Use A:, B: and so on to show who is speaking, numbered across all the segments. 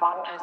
A: partners.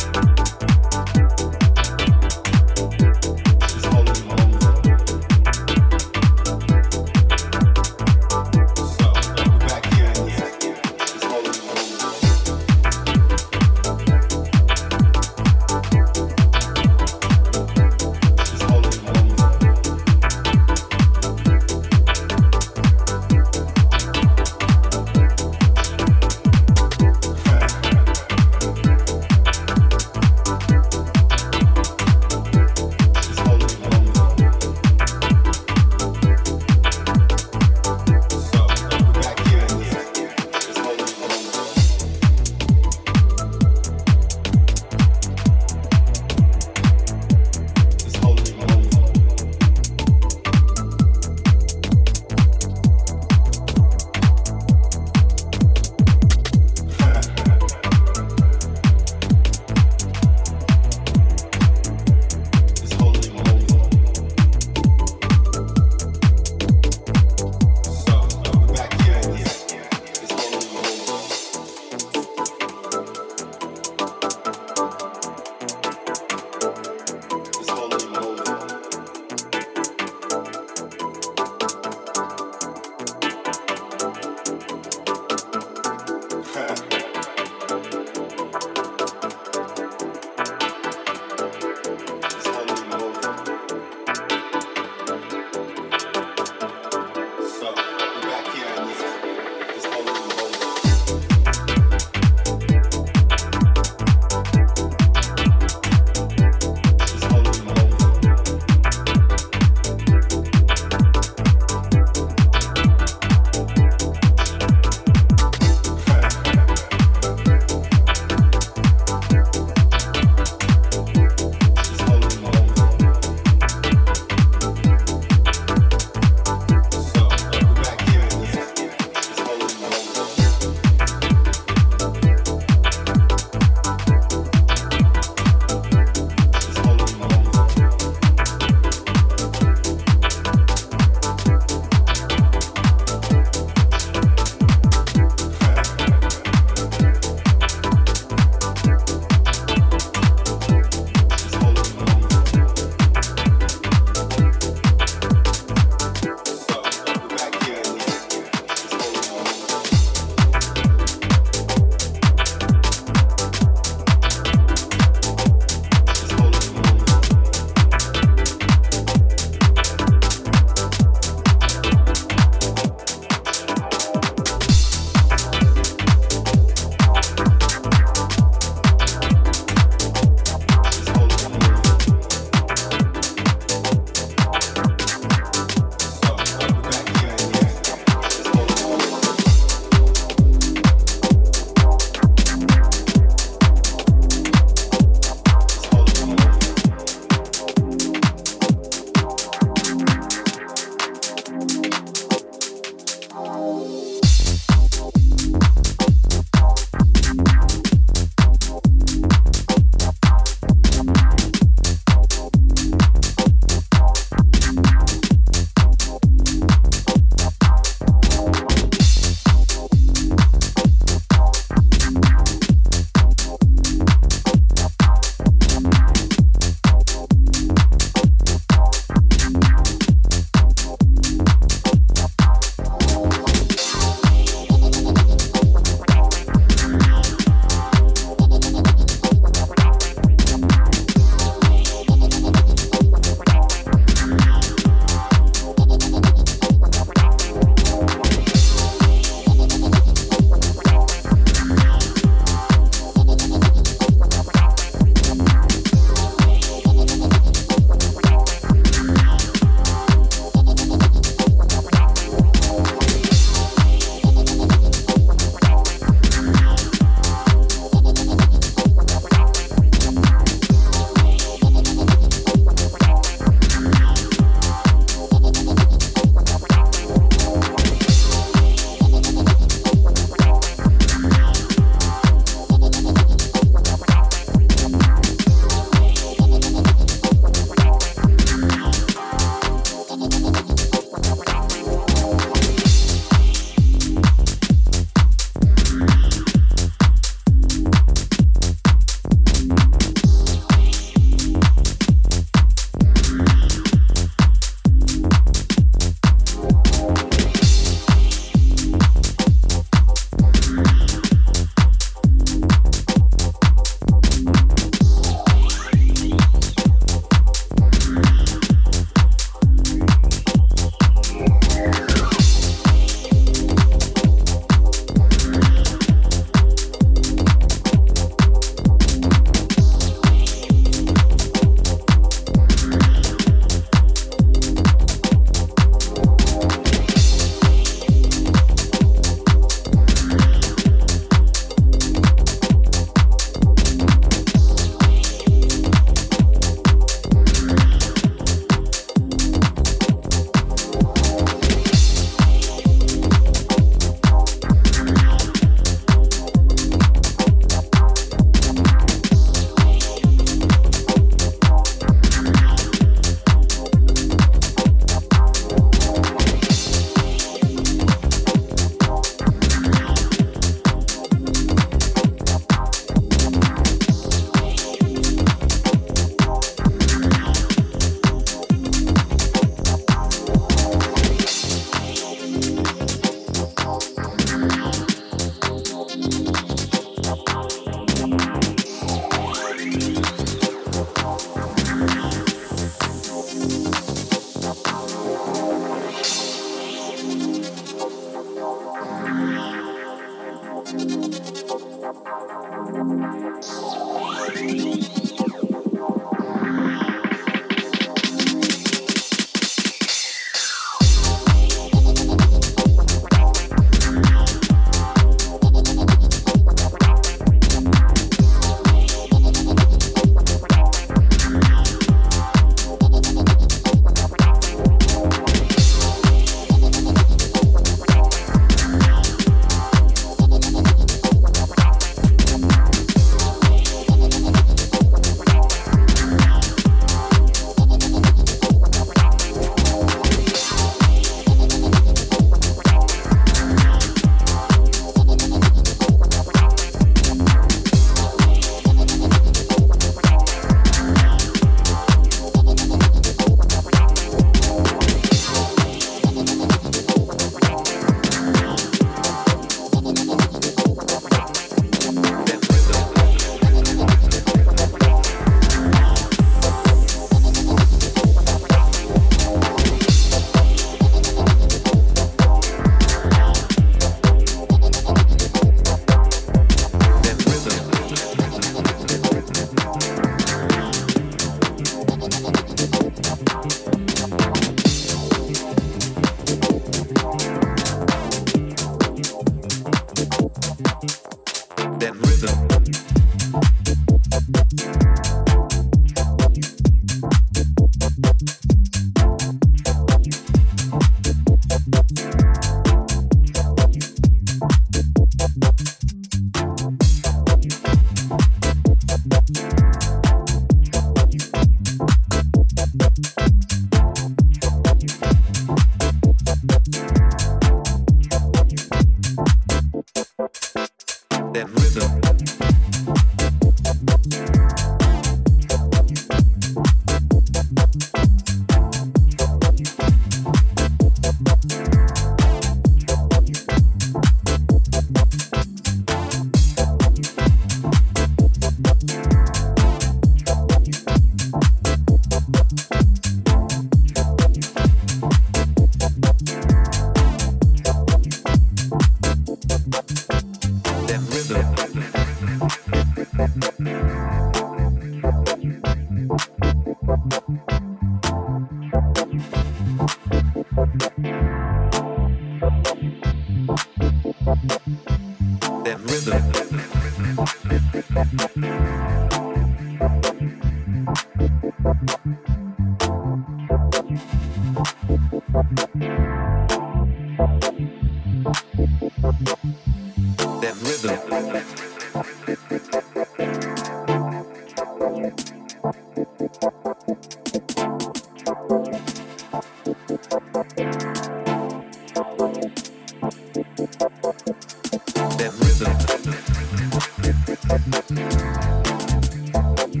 B: you.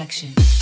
A: On